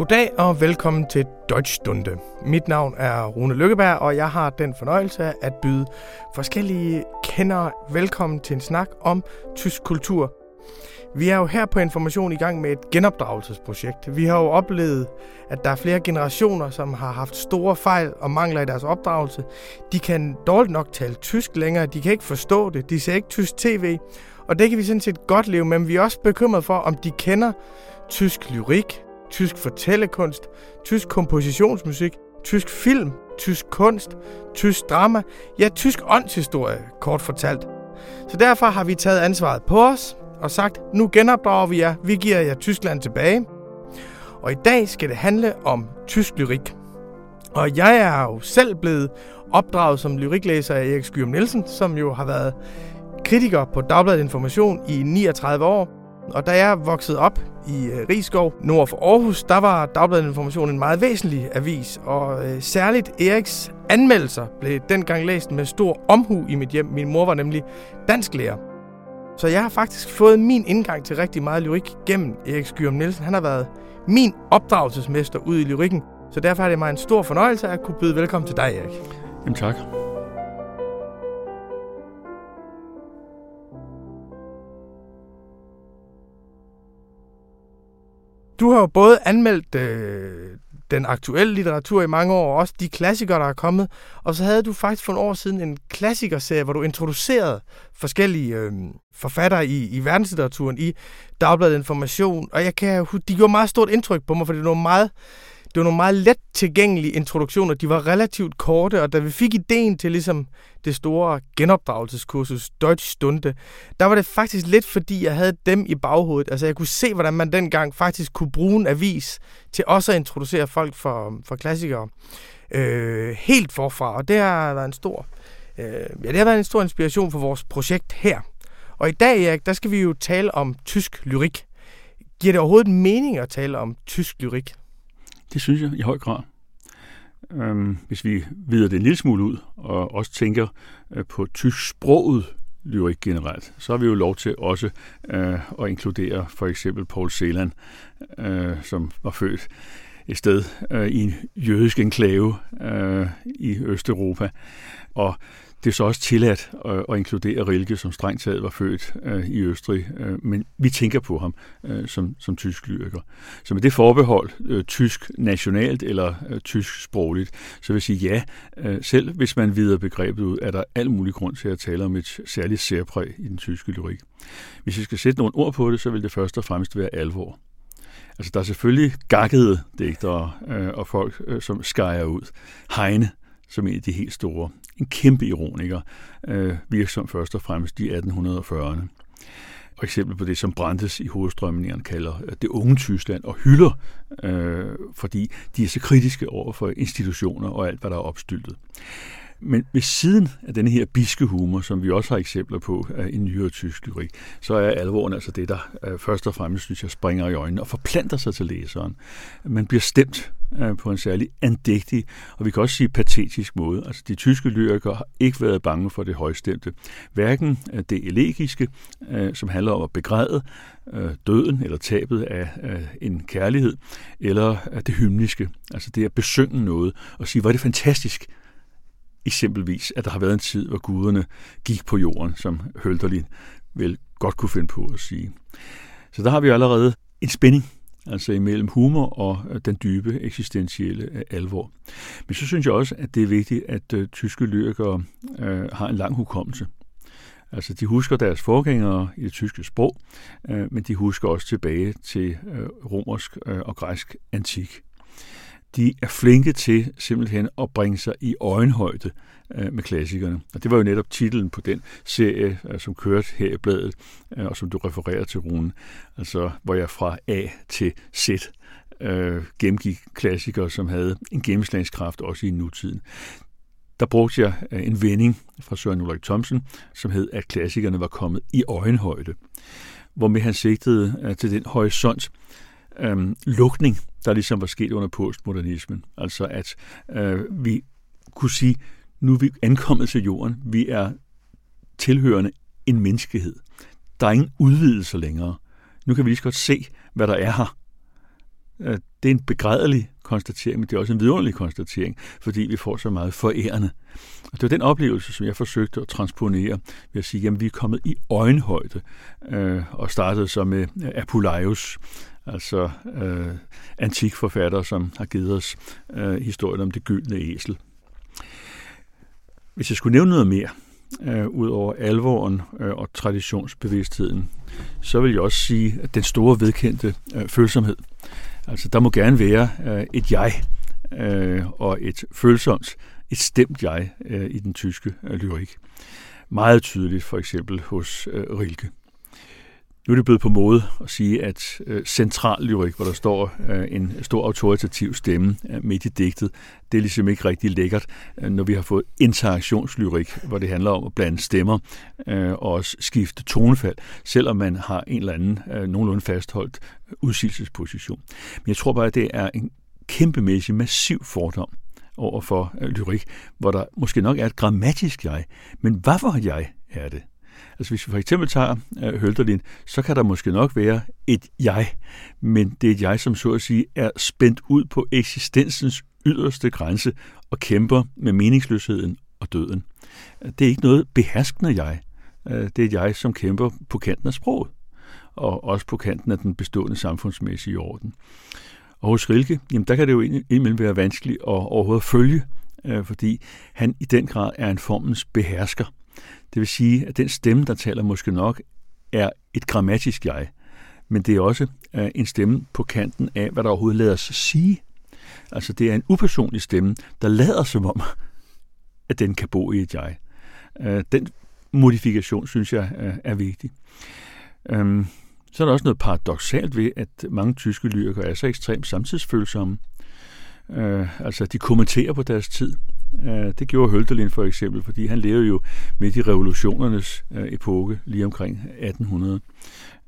Goddag og velkommen til Deutschstunde. Mit navn er Rune Lykkeberg, og jeg har den fornøjelse at byde forskellige kendere velkommen til en snak om tysk kultur. Vi er jo her på Information i gang med et genopdragelsesprojekt. Vi har jo oplevet, at der er flere generationer, som har haft store fejl og mangler i deres opdragelse. De kan dårligt nok tale tysk længere, de kan ikke forstå det, de ser ikke tysk tv, og det kan vi sådan set godt leve med, men vi er også bekymret for, om de kender tysk lyrik, tysk fortællekunst, tysk kompositionsmusik, tysk film, tysk kunst, tysk drama, ja, tysk åndshistorie, kort fortalt. Så derfor har vi taget ansvaret på os og sagt, nu genopdrager vi jer, vi giver jer Tyskland tilbage. Og i dag skal det handle om tysk lyrik. Og jeg er jo selv blevet opdraget som lyriklæser af Erik Skyrum Nielsen, som jo har været kritiker på Dagbladet Information i 39 år. Og da jeg voksede op i øh, Rigskov, nord for Aarhus, der var Dagbladet Information en meget væsentlig avis, og øh, særligt Eriks anmeldelser blev dengang læst med stor omhu i mit hjem. Min mor var nemlig dansklærer. Så jeg har faktisk fået min indgang til rigtig meget lyrik gennem Erik Skyrum Nielsen. Han har været min opdragelsesmester ud i lyrikken, så derfor er det mig en stor fornøjelse at kunne byde velkommen til dig, Erik. Jamen tak. Du har jo både anmeldt øh, den aktuelle litteratur i mange år, og også de klassikere, der er kommet. Og så havde du faktisk for en år siden en klassikerserie, hvor du introducerede forskellige øh, forfattere i, i verdenslitteraturen i Dagbladet Information. Og jeg kan, de gjorde meget stort indtryk på mig, for det var meget det var nogle meget let tilgængelige introduktioner. De var relativt korte, og da vi fik ideen til ligesom det store genopdragelseskursus Deutsch Stunde, der var det faktisk lidt fordi, jeg havde dem i baghovedet. Altså jeg kunne se, hvordan man dengang faktisk kunne bruge en avis til også at introducere folk for, for klassikere øh, helt forfra. Og det har været en stor, øh, ja, det har været en stor inspiration for vores projekt her. Og i dag, Erik, der skal vi jo tale om tysk lyrik. Giver det overhovedet mening at tale om tysk lyrik? Det synes jeg i høj grad. Øhm, hvis vi vider det en lille smule ud, og også tænker øh, på tysksproget lyrik generelt, så har vi jo lov til også øh, at inkludere for eksempel Paul Celan, øh, som var født et sted øh, i en jødisk enklave øh, i Østeuropa. Og det er så også tilladt at, at inkludere Rilke, som strengt taget var født øh, i Østrig, øh, men vi tænker på ham øh, som, som tysk lyriker. Så med det forbehold, øh, tysk nationalt eller øh, tysk sprogligt, så vil jeg sige ja, øh, selv hvis man videre begrebet ud, er der al mulig grund til at tale om et særligt særpræg i den tyske lyrik. Hvis jeg skal sætte nogle ord på det, så vil det først og fremmest være alvor. Altså, der er selvfølgelig gakkede digtere øh, og folk, øh, som skærer ud. Heine, som en af de helt store en kæmpe ironiker, øh, virksom først og fremmest i 1840'erne. Og eksempel på det, som Brandes i hovedstrømningerne kalder øh, det unge Tyskland, og hylder, øh, fordi de er så kritiske over for institutioner og alt, hvad der er opstyltet. Men ved siden af denne her biske humor, som vi også har eksempler på i nyere tysk lyrik, så er alvoren altså det, der øh, først og fremmest, synes jeg, springer i øjnene og forplanter sig til læseren. Man bliver stemt øh, på en særlig andægtig, og vi kan også sige patetisk måde. Altså, de tyske lyrikere har ikke været bange for det højstemte. Hverken øh, det elegiske, som handler om at begræde døden eller tabet af en kærlighed, eller det hymniske, altså det at besynge noget og sige, hvor er det fantastisk, eksempelvis, at der har været en tid, hvor guderne gik på jorden, som Hølderlin vel godt kunne finde på at sige. Så der har vi allerede en spænding, altså imellem humor og øh, den dybe eksistentielle øh, alvor. Men så synes jeg også, at det er vigtigt, at uh, tyske lyrikere øh, har en lang hukommelse. Altså, de husker deres forgængere i det tyske sprog, øh, men de husker også tilbage til øh, romersk øh, og græsk antik de er flinke til simpelthen at bringe sig i øjenhøjde øh, med klassikerne. Og det var jo netop titlen på den serie, øh, som kørte her i bladet, øh, og som du refererer til, Rune. Altså, hvor jeg fra A til Z øh, gennemgik klassikere, som havde en gennemslagskraft også i nutiden. Der brugte jeg øh, en vending fra Søren Ulrik Thomsen, som hed, at klassikerne var kommet i øjenhøjde, hvormed han sigtede øh, til den horisont, øh, lukning, der ligesom var sket under postmodernismen. Altså at øh, vi kunne sige, nu er vi ankommet til jorden, vi er tilhørende en menneskehed. Der er ingen udvidelse længere. Nu kan vi lige så godt se, hvad der er her. Øh, det er en begrædelig konstatering, men det er også en vidunderlig konstatering, fordi vi får så meget forærende. Og det var den oplevelse, som jeg forsøgte at transponere ved at sige, at vi er kommet i øjenhøjde, øh, og startede så med øh, Apuleius, altså øh, antikforfatter, som har givet os øh, historien om det gyldne æsel. Hvis jeg skulle nævne noget mere, øh, ud over alvoren øh, og traditionsbevidstheden, så vil jeg også sige, at den store vedkendte øh, følsomhed. Altså, der må gerne være øh, et jeg øh, og et følsomt, et stemt jeg øh, i den tyske øh, lyrik. Meget tydeligt for eksempel hos øh, Rilke. Nu er det blevet på mode at sige, at øh, central lyrik, hvor der står øh, en stor autoritativ stemme øh, midt i digtet, det er ligesom ikke rigtig lækkert, øh, når vi har fået interaktionslyrik, hvor det handler om at blande stemmer øh, og også skifte tonefald, selvom man har en eller anden øh, nogenlunde fastholdt øh, udsigelsesposition. Men jeg tror bare, at det er en kæmpemæssig, massiv fordom over for øh, lyrik, hvor der måske nok er et grammatisk jeg, men hvorfor jeg er det? Altså hvis vi for eksempel tager øh, Hølterlin, så kan der måske nok være et jeg, men det er et jeg, som så at sige er spændt ud på eksistensens yderste grænse og kæmper med meningsløsheden og døden. Det er ikke noget beherskende jeg. Øh, det er et jeg, som kæmper på kanten af sproget, og også på kanten af den bestående samfundsmæssige orden. Og hos Rilke, jamen der kan det jo indimellem være vanskeligt at overhovedet følge, øh, fordi han i den grad er en formens behersker. Det vil sige, at den stemme, der taler måske nok, er et grammatisk jeg, men det er også øh, en stemme på kanten af, hvad der overhovedet lader sig sige. Altså det er en upersonlig stemme, der lader som om, at den kan bo i et jeg. Øh, den modifikation, synes jeg, øh, er vigtig. Øhm, så er der også noget paradoxalt ved, at mange tyske lyrikere er så ekstremt samtidsfølsomme. Øh, altså, de kommenterer på deres tid. Det gjorde Hölderlin for eksempel, fordi han levede jo midt i revolutionernes øh, epoke, lige omkring 1800.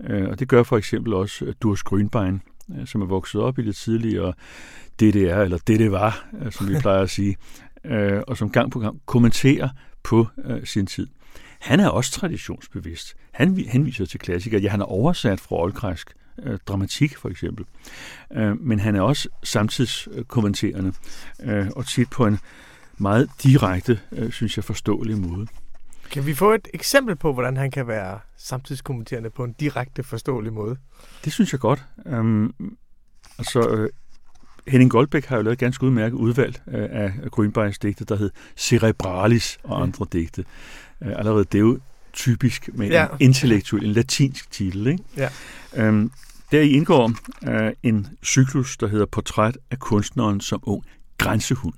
Øh, og det gør for eksempel også øh, Durs Grünbein, som er vokset op i det tidligere DDR, eller det det var, som vi plejer at sige, og som gang på gang kommenterer på sin tid. Han er også traditionsbevidst. Han henviser til klassikere. Ja, han er oversat fra oldgræsk dramatik for eksempel. men han er også samtidskommenterende, og tit på en meget direkte, øh, synes jeg, forståelig måde. Kan vi få et eksempel på, hvordan han kan være samtidskommenterende på en direkte forståelig måde? Det synes jeg godt. Um, altså, øh, Henning Goldbæk har jo lavet et ganske udmærket udvalg øh, af Grønbergs digte, der hed Cerebralis og andre ja. digte. Uh, allerede det er jo typisk med ja. en intellektuel, en latinsk titel. Ikke? Ja. Um, der indgår uh, en cyklus, der hedder Portræt af kunstneren som ung grænsehund.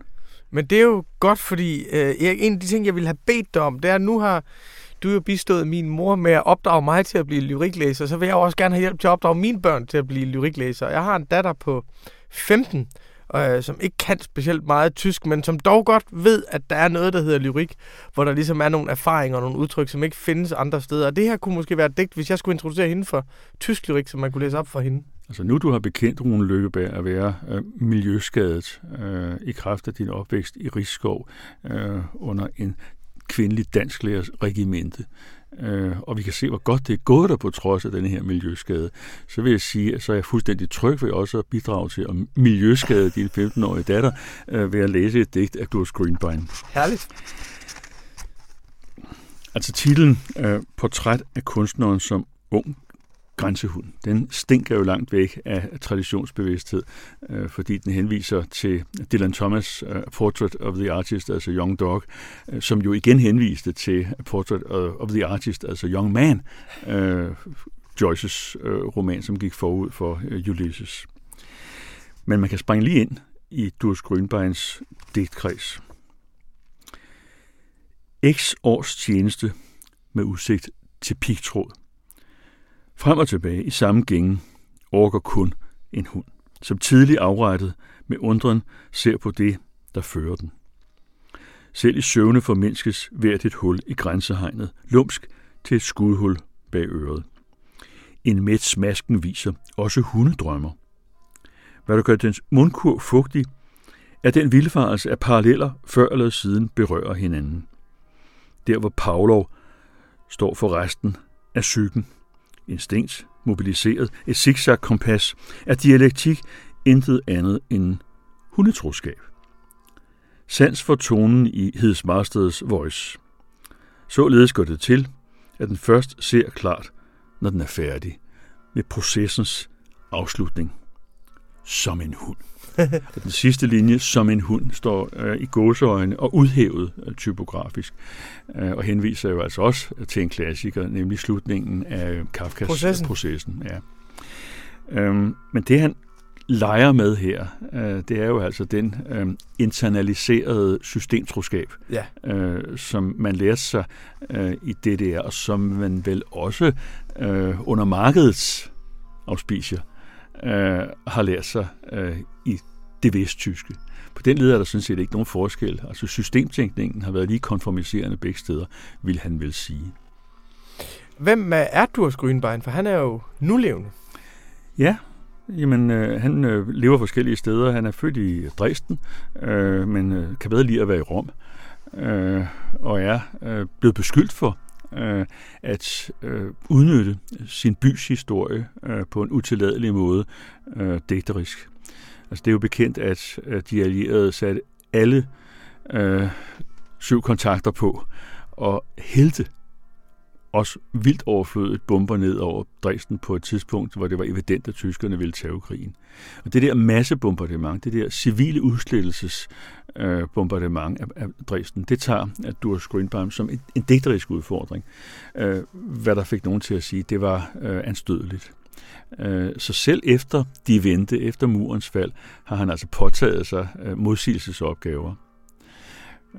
Men det er jo godt, fordi øh, en af de ting, jeg ville have bedt dig om, det er, at nu har du jo bistået min mor med at opdrage mig til at blive lyriklæser, så vil jeg også gerne have hjælp til at opdrage mine børn til at blive lyriklæser. Jeg har en datter på 15, øh, som ikke kan specielt meget tysk, men som dog godt ved, at der er noget, der hedder lyrik, hvor der ligesom er nogle erfaringer og nogle udtryk, som ikke findes andre steder. Og det her kunne måske være et digt, hvis jeg skulle introducere hende for tysk lyrik, som man kunne læse op for hende. Altså nu du har bekendt Rune Lykkeberg at være øh, miljøskadet øh, i kraft af din opvækst i Rigskov øh, under en kvindelig dansk regimente, øh, og vi kan se, hvor godt det er gået der på trods af denne her miljøskade, så vil jeg sige, at så er jeg fuldstændig tryg ved også at bidrage til at miljøskade din 15-årige datter øh, ved at læse et digt af Klaus Greenbein. Herligt. Altså titlen øh, Portræt af kunstneren som ung grænsehund. Den stinker jo langt væk af traditionsbevidsthed, øh, fordi den henviser til Dylan Thomas' uh, Portrait of the Artist as a Young Dog, øh, som jo igen henviste til Portrait of the Artist as a Young Man, øh, Joyces øh, roman, som gik forud for øh, Ulysses. Men man kan springe lige ind i Durs Grønbeins digtkreds. X års tjeneste med udsigt til pigtråd – Frem og tilbage i samme gænge orker kun en hund, som tidligt afrettet med undren ser på det, der fører den. Selv i søvne formindskes hvert et hul i grænsehegnet, lumsk til et skudhul bag øret. En mæt smasken viser også hundedrømmer. Hvad der gør dens mundkur fugtig, er den vildfarelse af paralleller før eller siden berører hinanden. Der hvor Pavlov står for resten af psyken instinkt, mobiliseret, et zigzag-kompas, er dialektik intet andet end hundetroskab. Sans for tonen i Heds Marsteds voice. Således går det til, at den først ser klart, når den er færdig, med processens afslutning. Som en hund. og den sidste linje, som en hund, står øh, i gåseøjne og udhævet øh, typografisk, øh, og henviser jo altså også til en klassiker, nemlig slutningen af Kafkas Processen. processen ja. øhm, men det han leger med her, øh, det er jo altså den øh, internaliserede systemtroskab, Ja. øh, som man lærte sig øh, i DDR, og som man vel også øh, under markedets auspicier øh, har lært sig øh, i det vesttyske. På den led er der sådan set ikke nogen forskel. Altså systemtænkningen har været lige konformiserende begge steder, vil han vel sige. Hvem er Erdurs Grønbein? For han er jo nulevende. Ja, jamen øh, han øh, lever forskellige steder. Han er født i Dresden, øh, men øh, kan bedre lide at være i Rom, øh, og er øh, blevet beskyldt for øh, at øh, udnytte sin bys historie øh, på en utilladelig måde øh, digterisk. Altså det er jo bekendt, at, at de allierede satte alle øh, syv kontakter på og hældte også vildt overflødet bomber ned over Dresden på et tidspunkt, hvor det var evident, at tyskerne ville tage krigen. Og det der massebombardement, det der civile udslettelses øh, bombardement af, af Dresden, det tager at Durs Grønbaum som en, en digterisk udfordring. Øh, hvad der fik nogen til at sige, det var øh, anstødeligt. Øh, så selv efter de vendte, efter murens fald, har han altså påtaget sig øh, modsigelsesopgaver.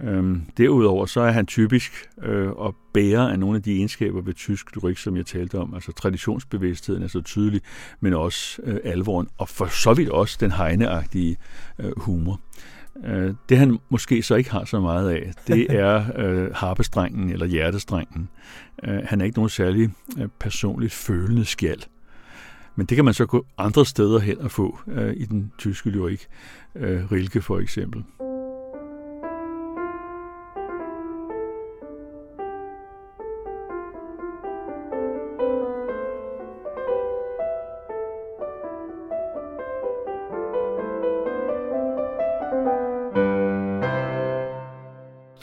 Øhm, derudover så er han typisk øh, og bærer af nogle af de egenskaber ved tysk lyrik, som jeg talte om. Altså traditionsbevidstheden er så tydelig, men også øh, alvoren, og for så vidt også den hegneagtige øh, humor. Øh, det han måske så ikke har så meget af, det er øh, harpestrengen eller hjertestrengen. Øh, han er ikke nogen særlig øh, personligt følende skjald. Men det kan man så gå andre steder hen og få øh, i den tyske lyrik. Øh, Rilke for eksempel.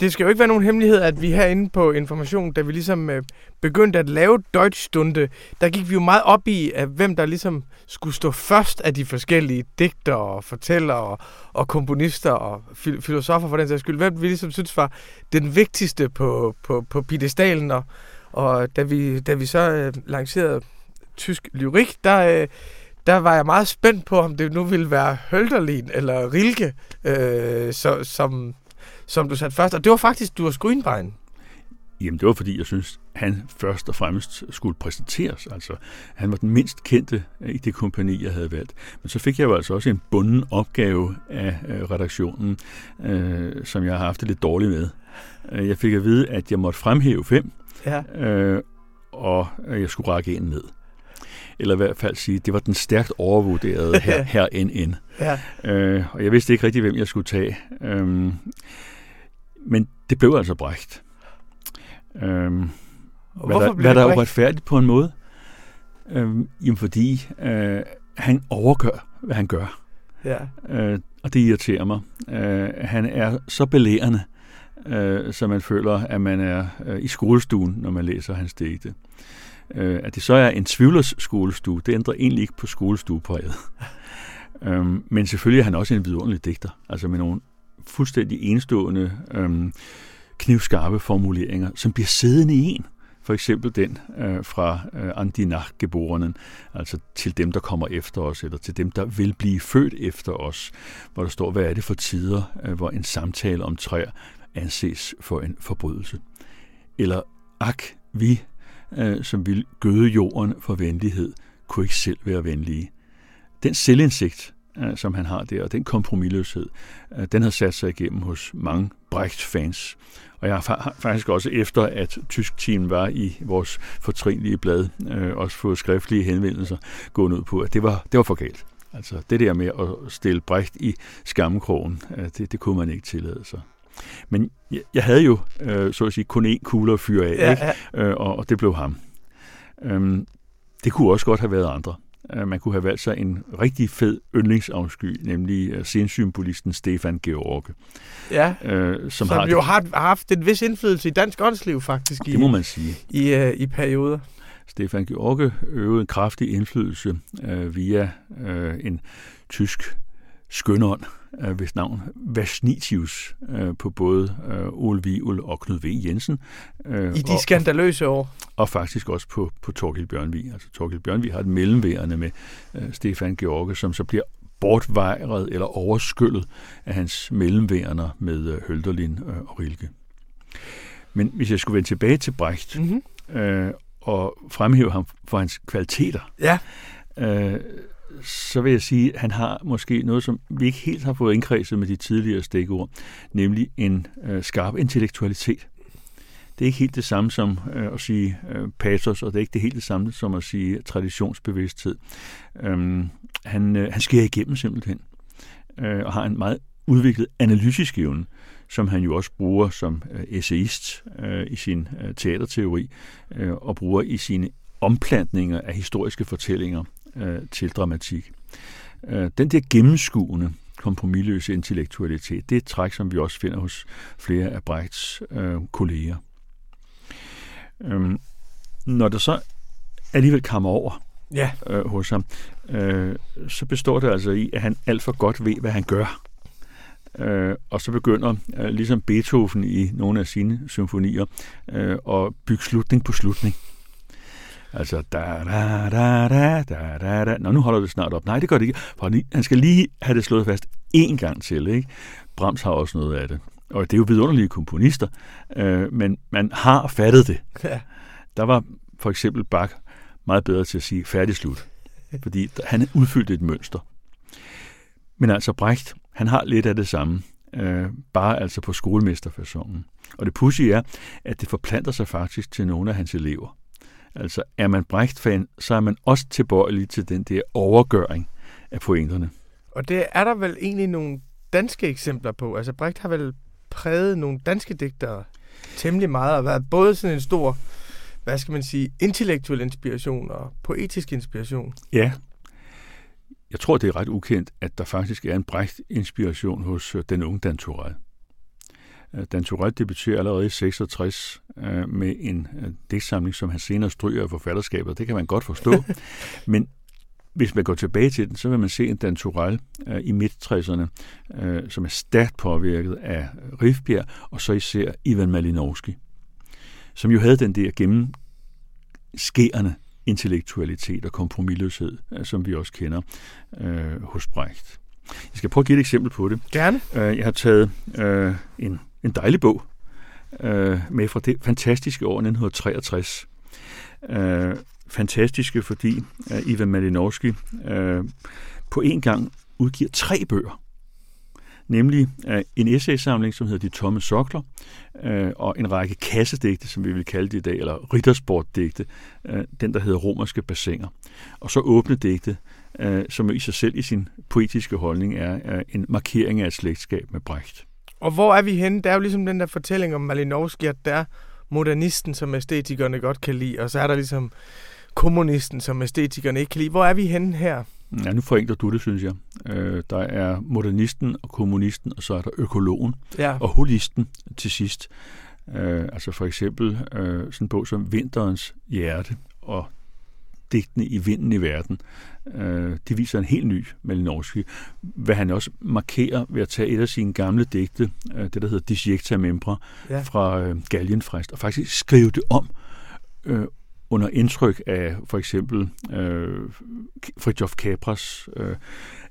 Det skal jo ikke være nogen hemmelighed, at vi herinde på Information, da vi ligesom øh, begyndte at lave Deutschstunde, der gik vi jo meget op i, at hvem der ligesom skulle stå først af de forskellige digtere og fortællere og, og komponister og fil- filosofer for den sags skyld. Hvem vi ligesom synes var den vigtigste på, på, på piedestalen. Og, og da, vi, da vi så øh, lancerede tysk lyrik, der... Øh, der var jeg meget spændt på, om det nu ville være Hölderlin eller Rilke, øh, så, som, som du satte først. Og det var faktisk Durs Grønbein. Jamen, det var fordi, jeg synes, han først og fremmest skulle præsenteres. Altså, han var den mindst kendte i det kompani, jeg havde valgt. Men så fik jeg jo altså også en bunden opgave af øh, redaktionen, øh, som jeg har haft det lidt dårligt med. Øh, Jeg fik at vide, at jeg måtte fremhæve fem, Ja. øh, og øh, jeg skulle række en ned. Eller i hvert fald sige, at det var den stærkt overvurderede her, her NN. ja. Øh, og jeg vidste ikke rigtig, hvem jeg skulle tage. Øhm, men det blev altså brægt. Øhm, Og hvad der, hvad der er Brecht? uretfærdigt på en måde. Øhm, jamen fordi øh, han overgør, hvad han gør. Ja. Øh, og det irriterer mig. Øh, han er så belærende, øh, så man føler, at man er øh, i skolestuen, når man læser hans digte. Øh, at det så er en tvivlers skolestue, det ændrer egentlig ikke på skolestuepræget. øhm, men selvfølgelig er han også en vidunderlig digter, altså med nogle fuldstændig enestående, øhm, knivskarpe formuleringer, som bliver siddende i en. For eksempel den øh, fra øh, Andi Nachgeborenen, altså til dem, der kommer efter os, eller til dem, der vil blive født efter os, hvor der står, hvad er det for tider, øh, hvor en samtale om træer anses for en forbrydelse. Eller, ak, vi, øh, som vil gøde jorden for venlighed, kunne ikke selv være venlige. Den selvindsigt, som han har der, og den kompromilløshed, øh, den har sat sig igennem hos mange Brecht-fans. Og jeg har fa- faktisk også efter, at tysk team var i vores fortrinlige blad, øh, også fået skriftlige henvendelser gående ud på, at det var, det var for galt. Altså det der med at stille Brecht i skammekrogen, øh, det, det kunne man ikke tillade sig. Men jeg, jeg havde jo, øh, så at sige, kun én kugle at fyre af, Ja, ikke? ja. øh, og, og det blev ham. Øhm, det kunne også godt have været andre. Øh, man kunne have valgt sig en rigtig fed yndlingsafsky, nemlig øh, scenesymbolisten Stefan George. Ja, øh, som, som har jo har haft en vis indflydelse i dansk åndsliv faktisk. Det må man sige. I, uh, i perioder. Stefan George øvede en kraftig indflydelse uh, via uh, en tysk skønånd, uh, hvis navn Vasnitius, uh, på både uh, Ole Wiel og Knud V. Jensen. Uh, I de og, skandaløse år. Og faktisk også på, på Torgild Bjørnvig. Altså Torgild Bjørnvig har et mellemværende med uh, Stefan George, som så bliver bortvejret eller overskyllet af hans mellemværende med uh, Hølderlin uh, og Rilke. Men hvis jeg skulle vende tilbage til Brecht, mm-hmm. øh, og fremhæve ham for hans kvaliteter, ja. øh, så vil jeg sige, at han har måske noget, som vi ikke helt har fået indkredset med de tidligere stikord, nemlig en øh, skarp intellektualitet. Det er ikke helt det samme som øh, at sige øh, pathos, og det er ikke det helt det samme som at sige traditionsbevidsthed. Øhm, han, øh, han sker igennem simpelthen, øh, og har en meget udviklet analytisk evne, som han jo også bruger som øh, essayist øh, i sin øh, teaterteori, øh, og bruger i sine omplantninger af historiske fortællinger øh, til dramatik. Øh, den der gennemskuende, kompromilløse intellektualitet, det er et træk, som vi også finder hos flere af Brechts øh, kolleger. Øh, når der så alligevel kommer over ja. øh, hos ham, øh, så består det altså i, at han alt for godt ved, hvad han gør. Øh, og så begynder, øh, ligesom Beethoven i nogle af sine symfonier, øh, at bygge slutning på slutning. Altså, da, da, da, da, da, da, da. Nå, nu holder det snart op. Nej, det gør det ikke. For han skal lige have det slået fast én gang til, ikke? Brahms har også noget af det. Og det er jo vidunderlige komponister, øh, men man har fattet det. Ja. Der var for eksempel Bach meget bedre til at sige færdig slut, fordi han udfyldte et mønster. Men altså Brecht, han har lidt af det samme, øh, bare altså på skolemesterfasongen. Og det pudsige er, at det forplanter sig faktisk til nogle af hans elever. Altså er man Brecht-fan, så er man også tilbøjelig til den der overgøring af pointerne. Og det er der vel egentlig nogle danske eksempler på. Altså Brecht har vel præget nogle danske digtere temmelig meget, og været både sådan en stor, hvad skal man sige, intellektuel inspiration og poetisk inspiration. Ja, jeg tror, det er ret ukendt, at der faktisk er en brægt inspiration hos øh, den unge Dan Turell. Øh, Dan Turell debuterer allerede i 66 øh, med en digtsamling, som han senere stryger af forfatterskabet. Det kan man godt forstå. Men hvis man går tilbage til den, så vil man se en Dan Turell i midt-60'erne, som er stærkt påvirket af Rifbjerg, og så især Ivan Malinowski, som jo havde den der gennemskærende intellektualitet og kompromilløshed, øh, som vi også kender øh, hos Brecht. Jeg skal prøve at give et eksempel på det. Gerne. Øh, jeg har taget øh, en, en dejlig bog øh, med fra det fantastiske år 1963. Øh, fantastiske, fordi øh, Ivan Malinowski øh, på en gang udgiver tre bøger nemlig øh, en essaysamling, som hedder De Tomme Sokler, øh, og en række kassedigte, som vi vil kalde det i dag, eller riddersportdigte, øh, den der hedder Romerske Bassiner. Og så åbne digte, øh, som i sig selv i sin poetiske holdning er øh, en markering af et slægtskab med Brecht. Og hvor er vi henne? Der er jo ligesom den der fortælling om Malinowski, at der er modernisten, som æstetikerne godt kan lide, og så er der ligesom kommunisten, som æstetikerne ikke kan lide. Hvor er vi henne her? Ja, nu forenkler du det, synes jeg. Øh, der er modernisten og kommunisten, og så er der økologen ja. og holisten til sidst. Øh, altså for eksempel øh, sådan en bog som Vinterens hjerte og digtene i vinden i verden. Øh, det viser en helt ny Malinowski, hvad han også markerer ved at tage et af sine gamle digte, øh, det der hedder Disjecta Membra, ja. fra øh, Galgenfrist, og faktisk skrive det om øh, under indtryk af for eksempel øh, Fritjof Capras øh,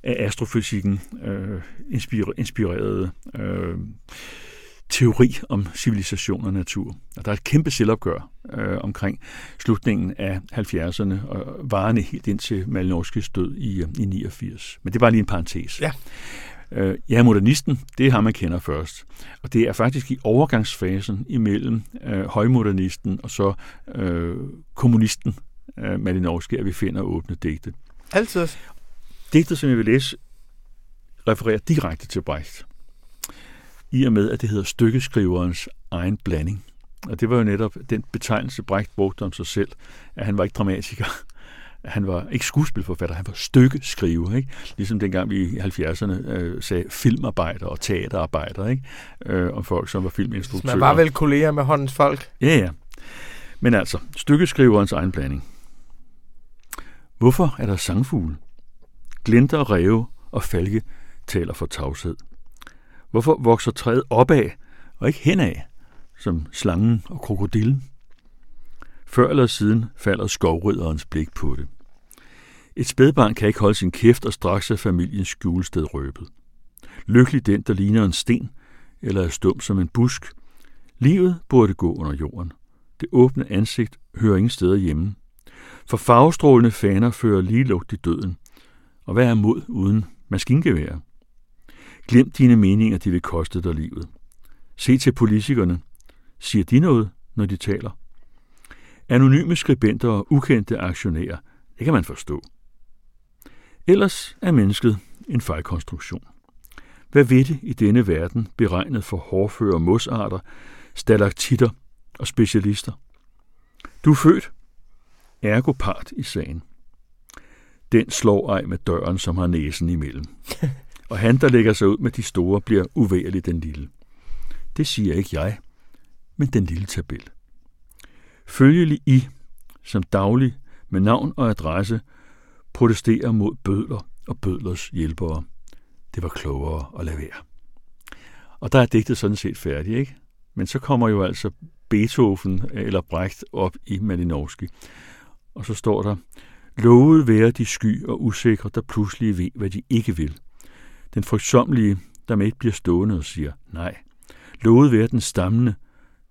af astrofysikken øh, inspire, inspirerede øh, teori om civilisation og natur. Og der er et kæmpe selvopgør øh, omkring slutningen af 70'erne og varerne helt ind til Malinowskis død i, øh, i 89. Men det var lige en parentes. Ja. Øh, ja, modernisten, det er ham, man kender først. Og det er faktisk i overgangsfasen imellem øh, højmodernisten og så øh, kommunisten øh, Malinowski, at vi finder åbne digte. Altid. Digtet, som jeg vil læse, refererer direkte til Brecht. I og med, at det hedder stykkeskriverens egen blanding. Og det var jo netop den betegnelse, Brecht brugte om sig selv, at han var ikke dramatiker. han var ikke skuespilforfatter, han var stykkeskriver. Ikke? Ligesom dengang vi i 70'erne øh, sagde filmarbejder og teaterarbejder, ikke? Øh, om folk, som var filminstruktører. Man var vel kolleger med håndens folk? Ja, ja. Men altså, stykkeskriverens egen blanding. Hvorfor er der sangfugle? Glinter, ræve og falke taler for tavshed. Hvorfor vokser træet opad og ikke henad, som slangen og krokodillen? Før eller siden falder skovridderens blik på det. Et spædbarn kan ikke holde sin kæft, og straks er familiens skjulested røbet. Lykkelig den, der ligner en sten, eller er stum som en busk. Livet burde gå under jorden. Det åbne ansigt hører ingen steder hjemme. For farvestrålende faner fører lige lugt i døden. Og hvad er mod uden maskingevær? Glem dine meninger, de vil koste dig livet. Se til politikerne. Siger de noget, når de taler? Anonyme skribenter og ukendte aktionærer, det kan man forstå. Ellers er mennesket en fejlkonstruktion. Hvad ved det i denne verden beregnet for hårføre mosarter, stalaktitter og specialister? Du er født, ergo part i sagen. Den slår ej med døren, som har næsen imellem. Og han, der lægger sig ud med de store, bliver uværlig den lille. Det siger ikke jeg, men den lille tabel. Følgelig I, som daglig med navn og adresse, protesterer mod bødler og bødlers hjælpere. Det var klogere at lade være. Og der er digtet sådan set færdigt, ikke? Men så kommer jo altså Beethoven eller Brecht op i Malinowski. Og så står der, Lovet være de sky og usikre, der pludselig ved, hvad de ikke vil. Den frygtsomlige, der med et bliver stående og siger nej. Lovet være den stammende,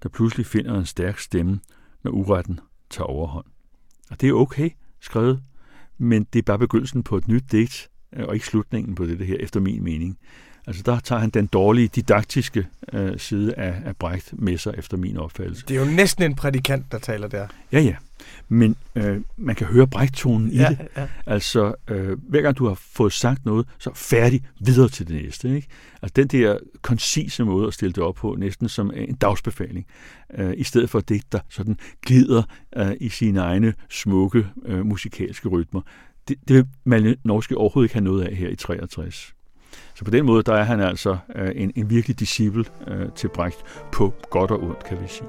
der pludselig finder en stærk stemme, når uretten tager overhånd. Og det er okay skrevet, men det er bare begyndelsen på et nyt digt, og ikke slutningen på det her, efter min mening. Altså der tager han den dårlige didaktiske øh, side af, af Brecht med sig, efter min opfattelse. Det er jo næsten en prædikant, der taler der. Ja, ja. Men øh, man kan høre Brecht-tonen i ja, det. Ja. Altså, øh, hver gang du har fået sagt noget, så færdig videre til det næste. Ikke? Altså den der koncise måde at stille det op på, næsten som en dagsbefaling, øh, i stedet for det, der sådan glider øh, i sine egne smukke øh, musikalske rytmer. Det, det vil Malinowski overhovedet ikke have noget af her i 63. Så på den måde, der er han altså øh, en, en virkelig disciple øh, til Brecht på godt og ondt, kan vi sige.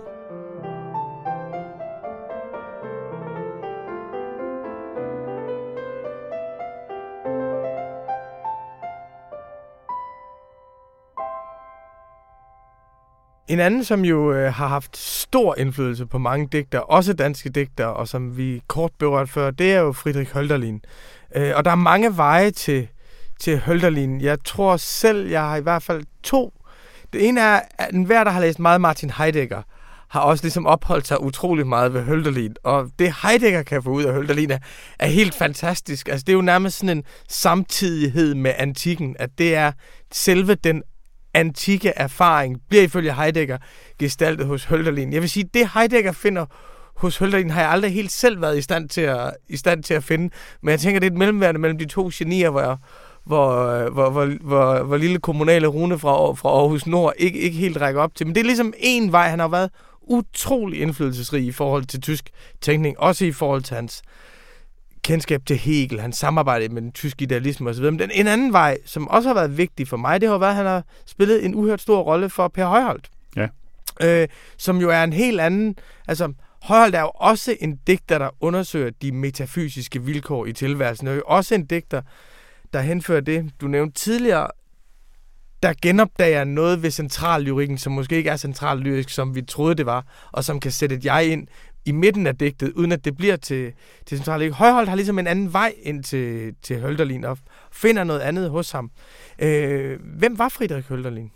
En anden, som jo øh, har haft stor indflydelse på mange digter, også danske digter, og som vi kort berørt før, det er jo Friedrich Hölderlin. Øh, og der er mange veje til, til Hølderlin. Jeg tror selv, jeg har i hvert fald to. Det ene er, at enhver, der har læst meget Martin Heidegger, har også ligesom opholdt sig utrolig meget ved Hølderlin. Og det Heidegger kan få ud af Hølderlin er, er helt fantastisk. Altså, det er jo nærmest sådan en samtidighed med antikken, at det er selve den antikke erfaring, bliver ifølge Heidegger gestaltet hos Hølderlin. Jeg vil sige, det Heidegger finder hos Hølderlin har jeg aldrig helt selv været i stand til at, i stand til at finde. Men jeg tænker, det er et mellemværende mellem de to genier, hvor jeg, hvor, hvor, hvor, hvor, hvor lille kommunale Rune fra, fra Aarhus Nord ikke, ikke helt rækker op til. Men det er ligesom en vej, han har været utrolig indflydelsesrig i forhold til tysk tænkning, også i forhold til hans kendskab til Hegel, hans samarbejde med den tyske idealisme osv. Men den, en anden vej, som også har været vigtig for mig, det har været, at han har spillet en uhørt stor rolle for Per Højholdt. Ja. Øh, som jo er en helt anden... Altså, Højholdt er jo også en digter, der undersøger de metafysiske vilkår i tilværelsen. Og jo også en digter, der henfører det, du nævnte tidligere, der genopdager noget ved centrallyrikken, som måske ikke er centrallyrisk, som vi troede det var, og som kan sætte et jeg ind i midten af digtet, uden at det bliver til, til centrallyrik. Højholdt har ligesom en anden vej ind til, til Hølderlin, og finder noget andet hos ham. Øh, hvem var Friedrich Hölderlin?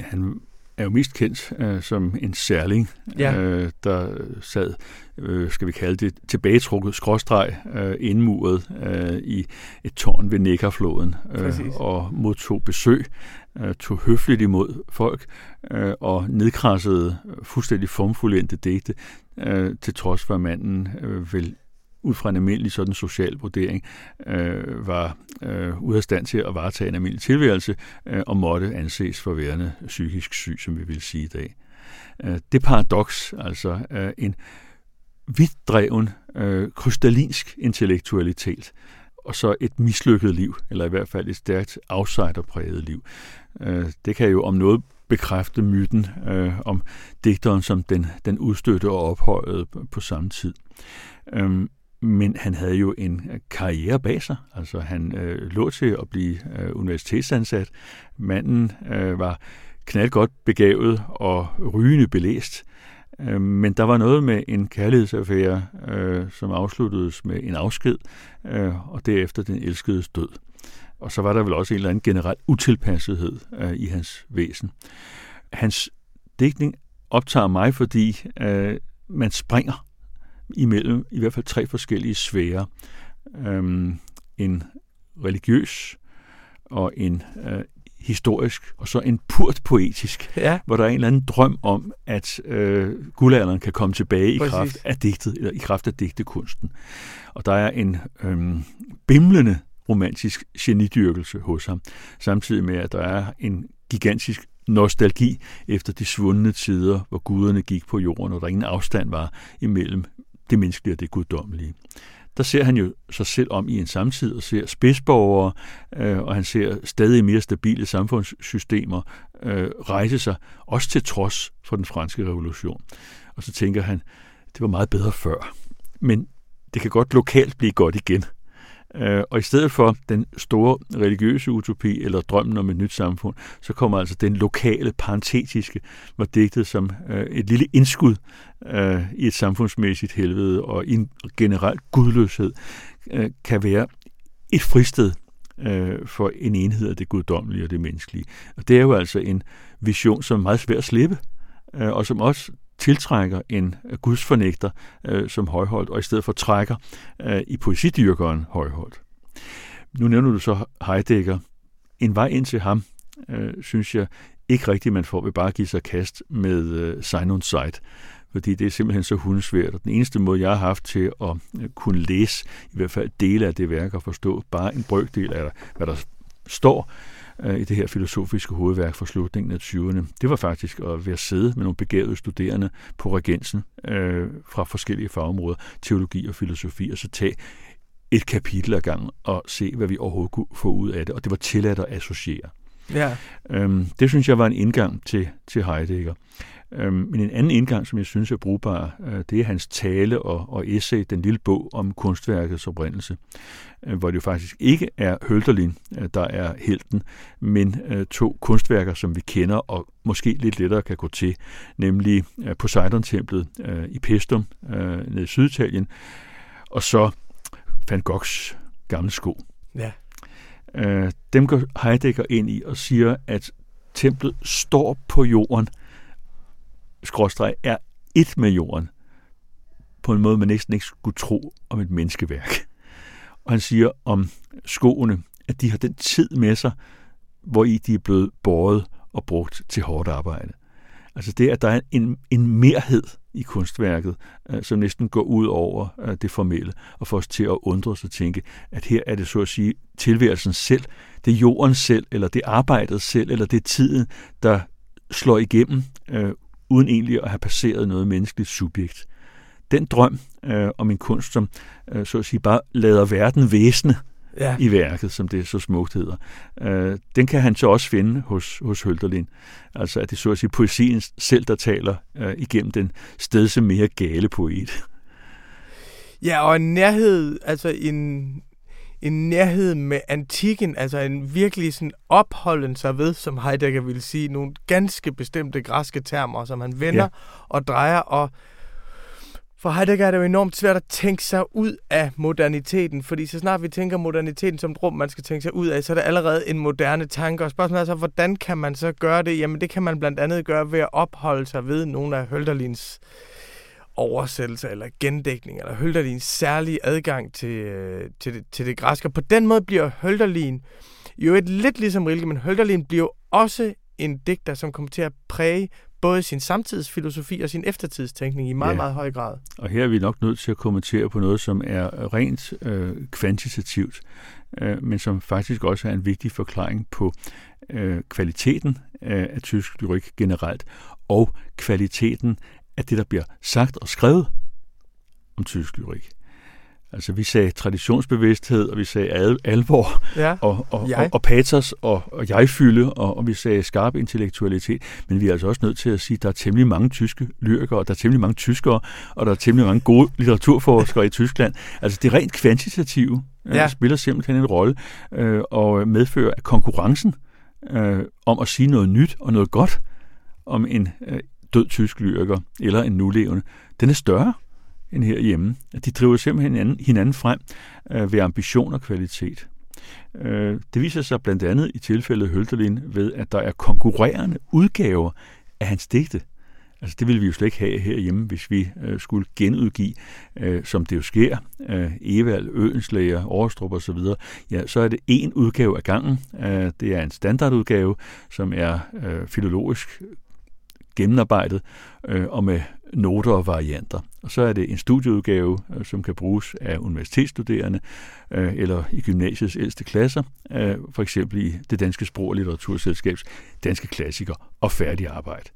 Han er jo mest kendt øh, som en særling, ja. øh, der sad, øh, skal vi kalde det, tilbagetrukket skråstreg øh, indmuret øh, i et tårn ved Nekkarfloden øh, og modtog besøg, øh, tog høfligt imod folk øh, og nedkrassede fuldstændig formfuldendte digte, øh, til trods for at manden øh, vel ud fra en almindelig sådan social vurdering, øh, var øh, ude af stand til at varetage en almindelig tilværelse, øh, og måtte anses for værende psykisk syg, som vi vil sige i dag. Øh, det paradoks, altså øh, en vidtdreven, øh, krystallinsk intellektualitet, og så et mislykket liv, eller i hvert fald et stærkt outsiderpræget liv. Øh, det kan jo om noget bekræfte myten øh, om digteren som den, den udstøtte og ophøjede på samme tid. Øhm, men han havde jo en øh, karriere bag sig. Altså han øh, lå til at blive øh, universitetsansat. Manden øh, var knaldgodt begavet og rygende belæst. Øh, men der var noget med en kærlighedsaffære, øh, som afsluttedes med en afsked, øh, og derefter den elskede død. Og så var der vel også en eller anden generel utilpassethed øh, i hans væsen. Hans digtning optager mig, fordi øh, man springer imellem i hvert fald tre forskellige sfære. Øhm, en religiøs og en øh, historisk, og så en purt poetisk, ja. hvor der er en eller anden drøm om, at øh, guldalderen kan komme tilbage i kraft af digtet, eller i kraft af digtekunsten. Og der er en øh, bimlende romantisk genidyrkelse hos ham, samtidig med, at der er en gigantisk nostalgi efter de svundne tider, hvor guderne gik på jorden, og der ingen afstand var imellem det menneskelige og det guddommelige. Der ser han jo sig selv om i en samtid og ser spidsborgere, øh, og han ser stadig mere stabile samfundssystemer øh, rejse sig, også til trods for den franske revolution. Og så tænker han, det var meget bedre før. Men det kan godt lokalt blive godt igen. Øh, og i stedet for den store religiøse utopi eller drømmen om et nyt samfund, så kommer altså den lokale, parentetiske, var digtet som øh, et lille indskud øh, i et samfundsmæssigt helvede og i en generel gudløshed, øh, kan være et fristed øh, for en enhed af det guddommelige og det menneskelige. Og det er jo altså en vision, som er meget svær at slippe, øh, og som også tiltrækker en gudsfornægter øh, som højholdt, og i stedet for trækker øh, i poesidyrkeren højholdt. Nu nævner du så Heidegger. En vej ind til ham, øh, synes jeg ikke rigtigt, man får ved bare at give sig kast med øh, Sign on Sight fordi det er simpelthen så hundsvært, Og den eneste måde, jeg har haft til at øh, kunne læse i hvert fald dele af det værk og forstå bare en brøkdel af, hvad der står, øh, i det her filosofiske hovedværk fra slutningen af 20'erne, det var faktisk at være sidde med nogle begavede studerende på regensen øh, fra forskellige fagområder, teologi og filosofi, og så tage et kapitel ad gangen og se, hvad vi overhovedet kunne få ud af det. Og det var tilladt at associere. Ja. Øhm, det synes jeg var en indgang til, til Heidegger. Øhm, men en anden indgang, som jeg synes er brugbar, øh, det er hans tale og, og essay, den lille bog om kunstværkets oprindelse, øh, hvor det jo faktisk ikke er Hölderlin, øh, der er helten, men to kunstværker, som vi kender og måske lidt lettere kan gå til, nemlig Poseidon-templet i Pestum nede i Syditalien, og så Van Goghs gamle sko. Ja. Dem går Heidegger ind i og siger, at templet står på jorden, skråstreg er et med jorden, på en måde, man næsten ikke skulle tro om et menneskeværk. Og han siger om skoene, at de har den tid med sig, hvor i de er blevet båret og brugt til hårdt arbejde. Altså det, at der er en, en merhed i kunstværket, øh, som næsten går ud over øh, det formelle, og får os til at undre os og tænke, at her er det så at sige tilværelsen selv, det er jorden selv, eller det er arbejdet selv, eller det er tiden, der slår igennem, øh, uden egentlig at have passeret noget menneskeligt subjekt. Den drøm øh, om en kunst, som øh, så at sige bare lader verden væsne ja. i værket, som det så smukt hedder, øh, den kan han så også finde hos, hos Hølderlin. Altså at det så at sige poesien selv, der taler øh, igennem den stedse mere gale poet. Ja, og en nærhed, altså en, en nærhed med antikken, altså en virkelig sådan opholden sig ved, som Heidegger ville sige, nogle ganske bestemte græske termer, som han vender ja. og drejer, og for Heidegger er det jo enormt svært at tænke sig ud af moderniteten, fordi så snart vi tænker moderniteten som et rum, man skal tænke sig ud af, så er det allerede en moderne tanke. Og spørgsmålet er så, hvordan kan man så gøre det? Jamen det kan man blandt andet gøre ved at opholde sig ved nogle af Hölderlins øh, oversættelse eller gendækning, eller Hölderlins særlige adgang til, øh, til, det, til det græske. På den måde bliver Hölderlin jo et lidt ligesom Rilke, men Hölderlin bliver også en digter, som kommer til at præge både sin samtidsfilosofi og sin eftertidstænkning i meget, ja. meget høj grad. Og her er vi nok nødt til at kommentere på noget, som er rent øh, kvantitativt, øh, men som faktisk også er en vigtig forklaring på øh, kvaliteten af, af tysk lyrik generelt, og kvaliteten af det, der bliver sagt og skrevet om tysk lyrik. Altså, vi sagde traditionsbevidsthed, og vi sagde al- alvor, Ja. og, og, Jeg. og, og patos, og, og jeg-fylde, og, og vi sagde skarp intellektualitet. Men vi er altså også nødt til at sige, at der er temmelig mange tyske lyrikere, der er temmelig mange tyskere, og der er temmelig mange gode litteraturforskere i Tyskland. Altså, det rent kvantitative ja. Ja. spiller simpelthen en rolle, øh, og medfører at konkurrencen øh, om at sige noget nyt og noget godt om en øh, død tysk lyriker, eller en nulevende, den er større end herhjemme. De driver simpelthen hinanden, hinanden frem øh, ved ambition og kvalitet. Øh, det viser sig blandt andet i tilfældet Hølterlin ved, at der er konkurrerende udgaver af hans digte. Altså det ville vi jo slet ikke have herhjemme, hvis vi øh, skulle genudgive, øh, som det jo sker, øh, Evald, Øenslæger, Overstrup og så videre. Ja, så er det en udgave af gangen. Øh, det er en standardudgave, som er øh, filologisk gennemarbejdet øh, og med noter og varianter. Og så er det en studieudgave, øh, som kan bruges af universitetsstuderende øh, eller i gymnasiets ældste klasser, øh, for eksempel i det danske sprog- og litteraturselskabs danske klassiker og færdig arbejde.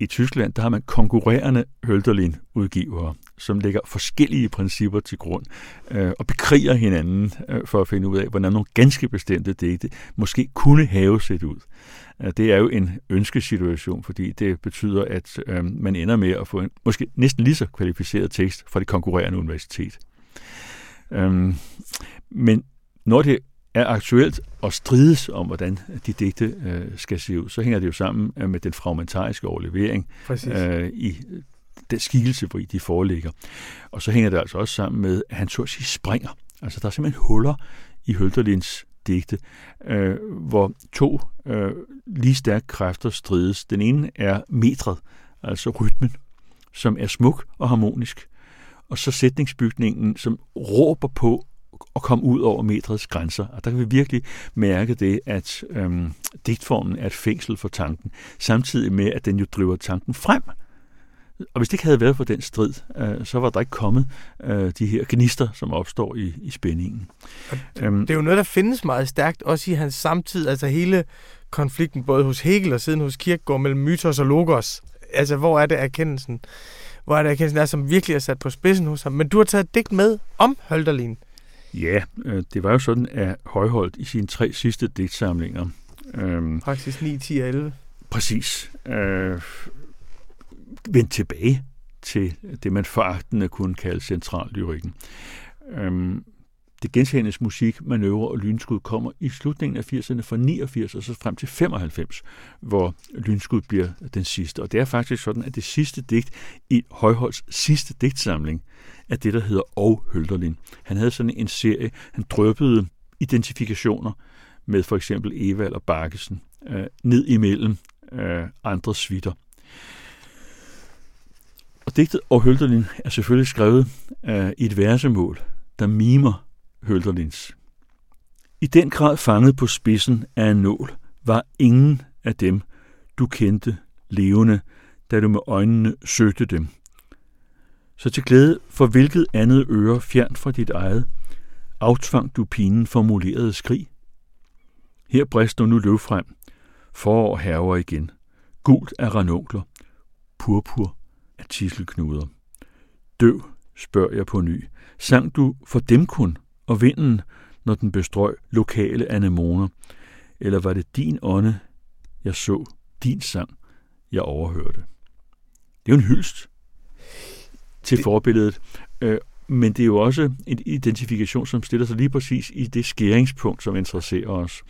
I Tyskland der har man konkurrerende Hölderlin-udgivere, som lægger forskellige principper til grund øh, og bekriger hinanden øh, for at finde ud af, hvordan nogle ganske bestemte digte måske kunne have set ud. Øh, Det er jo en ønskesituation, fordi det betyder, at øh, man ender med at få en måske næsten lige så kvalificeret tekst fra det konkurrerende universitet. Øh, men når det er aktuelt og strides om, hvordan de digte øh, skal se ud, så hænger det jo sammen øh, med den fragmentariske overlevering Præcis. øh, i den skikkelse, hvor de foreligger. Og så hænger det altså også sammen med, at han så at sige springer. Altså der er simpelthen huller i Hölderlins digte, øh, hvor to øh, lige stærke kræfter strides. Den ene er metret, altså rytmen, som er smuk og harmonisk, og så sætningsbygningen, som råber på at komme ud over metrets grænser. Og der kan vi virkelig mærke det, at øhm, digtformen er et fængsel for tanken, samtidig med, at den jo driver tanken frem. Og hvis det ikke havde været for den strid, øh, så var der ikke kommet øh, de her gnister, som opstår i, i spændingen. Øhm, Det er jo noget, der findes meget stærkt, også i hans samtid. Altså hele konflikten, både hos Hegel og siden hos Kierkegaard, mellem mytos og logos. Altså, hvor er det erkendelsen? Hvor er det erkendelsen er, som virkelig er sat på spidsen hos ham? Men du har taget et digt med om Hölderlin. Ja, øh, det var jo sådan, at Højholdt i sine tre sidste digtsamlinger, øh, Praksis 9, 10 og 11. præcis, øh, vendte tilbage til det, man foragtende kunne kalde centrallyrikken. Øh, det gentagende musik, manøvre og lynskud kommer i slutningen af 80'erne fra 89 og så frem til 95, hvor lynskud bliver den sidste. Og det er faktisk sådan, at det sidste digt i Højholds sidste digtsamling er det, der hedder Og Hølderlin. Han havde sådan en serie, han drøbede identifikationer med for eksempel Evald og Bakkesen øh, ned imellem øh, andre svitter. Og digtet Og Hølderlin er selvfølgelig skrevet øh, i et versemål, der mimer Hølderlins. I den grad fanget på spidsen af en nål var ingen af dem, du kendte levende, da du med øjnene søgte dem. Så til glæde for hvilket andet øre fjern fra dit eget, aftvang du pinen formulerede skrig. Her brister nu løv frem, forår herver igen, gult af ranunkler, purpur af tiselknuder. Døv, spørger jeg på ny, sang du for dem kun, og vinden, når den bestrøg lokale anemoner? Eller var det din ånde, jeg så, din sang, jeg overhørte? Det er jo en hyldst til Det- forbilledet, øh, men det er jo også en identifikation, som stiller sig lige præcis i det skæringspunkt, som interesserer os.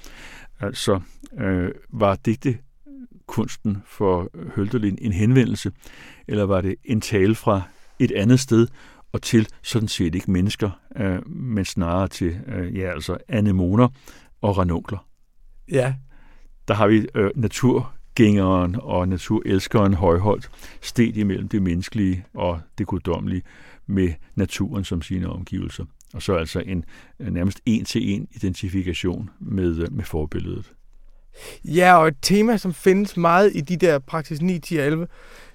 Altså, øh, var digte kunsten for Hölderlin en henvendelse, eller var det en tale fra et andet sted, og til sådan set ikke mennesker, øh, men snarere til øh, ja, altså anemoner og ranunkler. Ja, Der har vi øh, naturgængeren og naturelskeren højholdt sted imellem det menneskelige og det guddommelige med naturen som sine omgivelser. Og så altså en øh, nærmest en-til-en identifikation med, øh, med forbilledet. Ja, og et tema, som findes meget i de der praksis 9, 10 og 11,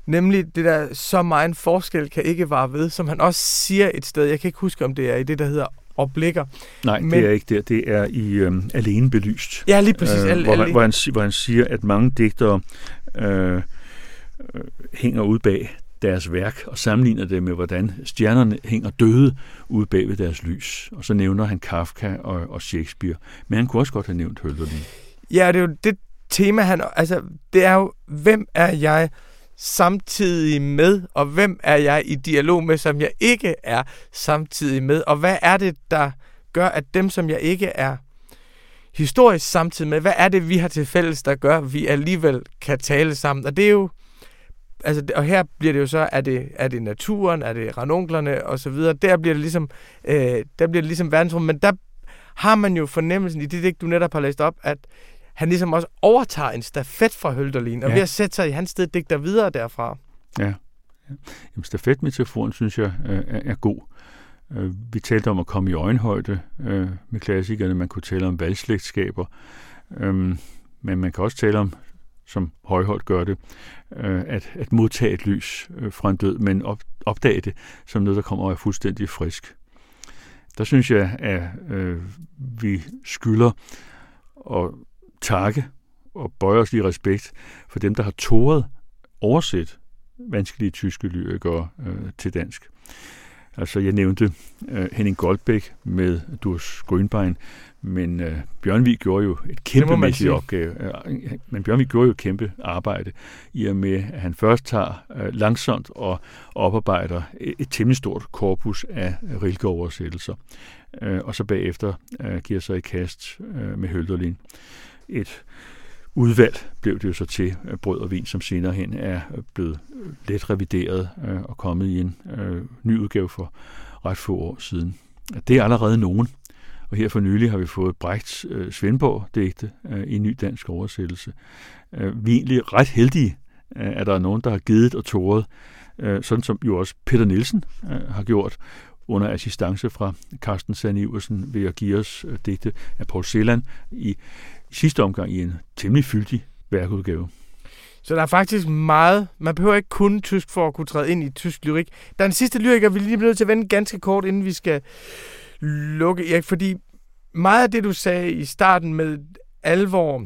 nemlig det der, så meget en forskel kan ikke vare ved, som han også siger et sted, jeg kan ikke huske, om det er i det, der hedder oblikker. Nej, Men- det er ikke der. Det er i øh, Alene belyst. Ja, lige præcis. øh, hvor, hvor, han, hvor han siger, at mange digtere øh, øh, hænger ud bag deres værk og sammenligner det med, hvordan stjernerne hænger døde ude bag ved deres lys. Og så nævner han Kafka og, og Shakespeare. Men han kunne også godt have nævnt Hölderlin. Ja, det er jo det tema, han... Altså, det er jo, hvem er jeg samtidig med, og hvem er jeg i dialog med, som jeg ikke er samtidig med, og hvad er det, der gør, at dem, som jeg ikke er historisk samtidig med, hvad er det, vi har til fælles, der gør, at vi alligevel kan tale sammen? Og det er jo, altså, og her bliver det jo så, er det, er det naturen, er det ranonklerne og så videre, der bliver det ligesom, øh, der bliver det ligesom verdensrum, men der har man jo fornemmelsen i det digt, du netop har læst op, at han ligesom også overtager en stafet fra Hölderlin, og ja. ved at sætte sig i hans sted digter videre derfra. Ja. Jamen, stafetmetaforen synes jeg øh, er god. Øh, vi talte om at komme i øjenhøjde øh, med klassikerne. Man kunne tale om valgslægtskaber. Øh, men man kan også tale om, som Højholdt gør det, øh, at, at modtage et lys øh, fra en død, men op, opdage det som noget, der kommer og er fuldstændig frisk. Der synes jeg, at øh, vi skylder at takke og bøje os i respekt for dem, der har tåret oversæt vanskelige tyske lyrikere øh, til dansk. Altså, jeg nævnte øh, Henning Goldbæk med Durs Grønbein, men øh, Bjørnvig gjorde jo et kæmpemæssigt opgave. Øh, men Bjørnvig gjorde jo et kæmpe arbejde, i og med, at han først tager øh, langsomt og oparbejder et, et temmelig stort korpus af Rilke-oversættelser, øh, og så bagefter øh, giver sig i kast øh, med Hölderlin. Et udvalg blev det jo så til brød og vin, som senere hen er blevet let revideret øh, og kommet i en øh, ny udgave for ret få år siden. Det er allerede nogen. Og her for nylig har vi fået Brechts øh, Svendborg-digte øh, i en ny dansk oversættelse. Øh, vi er egentlig ret heldige, øh, at der er nogen, der har givet og tåret, øh, sådan som jo også Peter Nielsen øh, har gjort under assistance fra Carsten Sand Iversen ved at give os øh, digte af Paul Celan i sidste omgang i en temmelig fyldig værkudgave. Så der er faktisk meget. Man behøver ikke kun tysk for at kunne træde ind i tysk lyrik. Der er en sidste lyriker, vi lige bliver nødt til at vende ganske kort, inden vi skal lukke. Erik, fordi meget af det, du sagde i starten med alvor,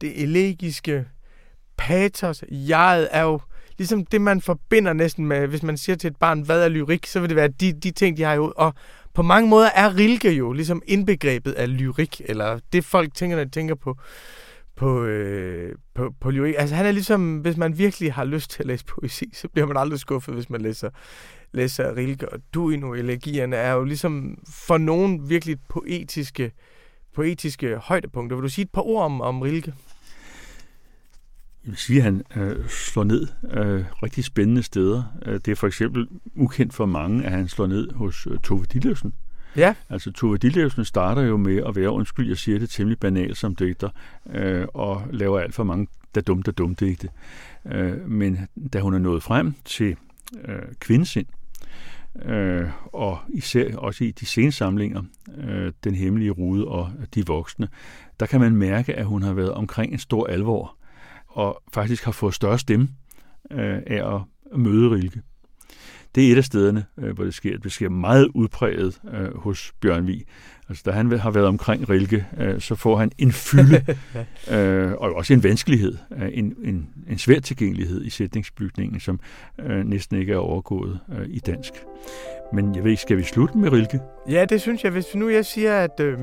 det elegiske, patos, jeget, er jo ligesom det, man forbinder næsten med, hvis man siger til et barn, hvad er lyrik, så vil det være de, de ting, de har i hovedet. Og på mange måder er Rilke jo ligesom indbegrebet af lyrik, eller det folk tænker, når de tænker på, på, øh, på, på lyrik. Altså han er ligesom, hvis man virkelig har lyst til at læse poesi, så bliver man aldrig skuffet, hvis man læser, læser Rilke. Og Duino-elegierne er jo ligesom for nogen virkelig poetiske, poetiske højdepunkter. Vil du sige et par ord om, om Rilke? Jeg vil sige, at han øh, slår ned øh, rigtig spændende steder. Øh, det er for eksempel ukendt for mange, at han slår ned hos øh, Tove Dilløsen. Ja. Altså Tove Dilløsen starter jo med at være, undskyld, jeg siger det temmelig banalt som digter, øh, og laver alt for mange da dum, da dum digte. Øh, men da hun er nået frem til øh, kvindesind, øh, og især også i de seneste samlinger, øh, Den Hemmelige Rude og De Voksne, der kan man mærke, at hun har været omkring en stor alvor, og faktisk har fået større stemme øh, af at møde Rilke. Det er et af stederne, øh, hvor det sker. Det sker meget udpræget øh, hos Bjørn Vig. Altså, da han har været omkring Rilke, øh, så får han en fylde, øh, og også en vanskelighed, øh, en, en, en svær tilgængelighed i sætningsbygningen, som øh, næsten ikke er overgået øh, i dansk. Men jeg ved ikke, skal vi slutte med Rilke? Ja, det synes jeg. Hvis nu jeg siger, at... Øh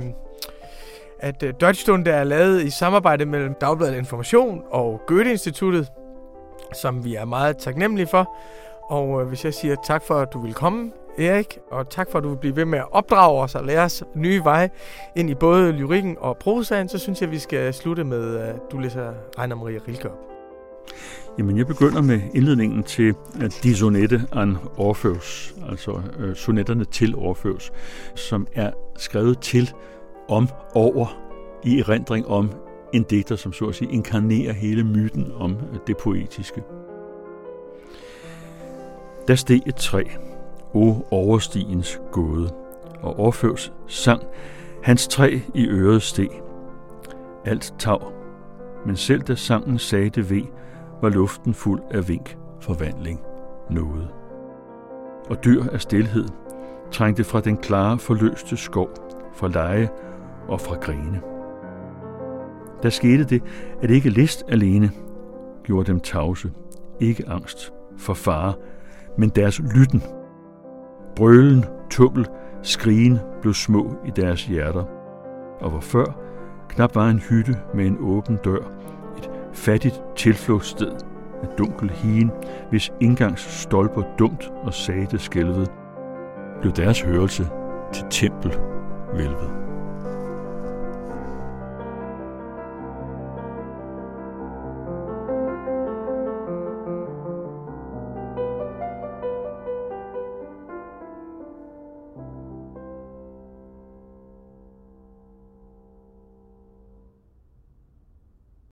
at øh, Deutschstunde er lavet i samarbejde mellem Dagbladet Information og Goethe-instituttet, som vi er meget taknemmelige for. Og øh, hvis jeg siger tak for, at du vil komme, Erik, og tak for, at du vil blive ved med at opdrage os og lære os nye veje ind i både lyrikken og prosaen, så synes jeg, at vi skal slutte med, at du læser Rainer Maria Rilke op. Jamen, jeg begynder med indledningen til De Sonette an Orpheus, altså øh, sonetterne til Orpheus, som er skrevet til om, over, i erindring om en digter, som så at sige inkarnerer hele myten om øh, det poetiske. Der steg et træ, o overstigens gåde, og Orfeus sang, hans træ i øret steg. Alt tav, men selv da sangen sagde det ved, var luften fuld af vink, forvandling, noget. Og dyr af stilhed trængte fra den klare, forløste skov, fra leje og fra grene. Der skete det, at ikke list alene gjorde dem tavse, ikke angst, for fare, men deres lytten. Brølen, tummel, skrigen blev små i deres hjerter. Og hvor før knap var en hytte med en åben dør, et fattigt tilflugtssted af dunkel hien, hvis indgangs stolper dumt og sagte skælvede, blev deres hørelse til tempel vælvet.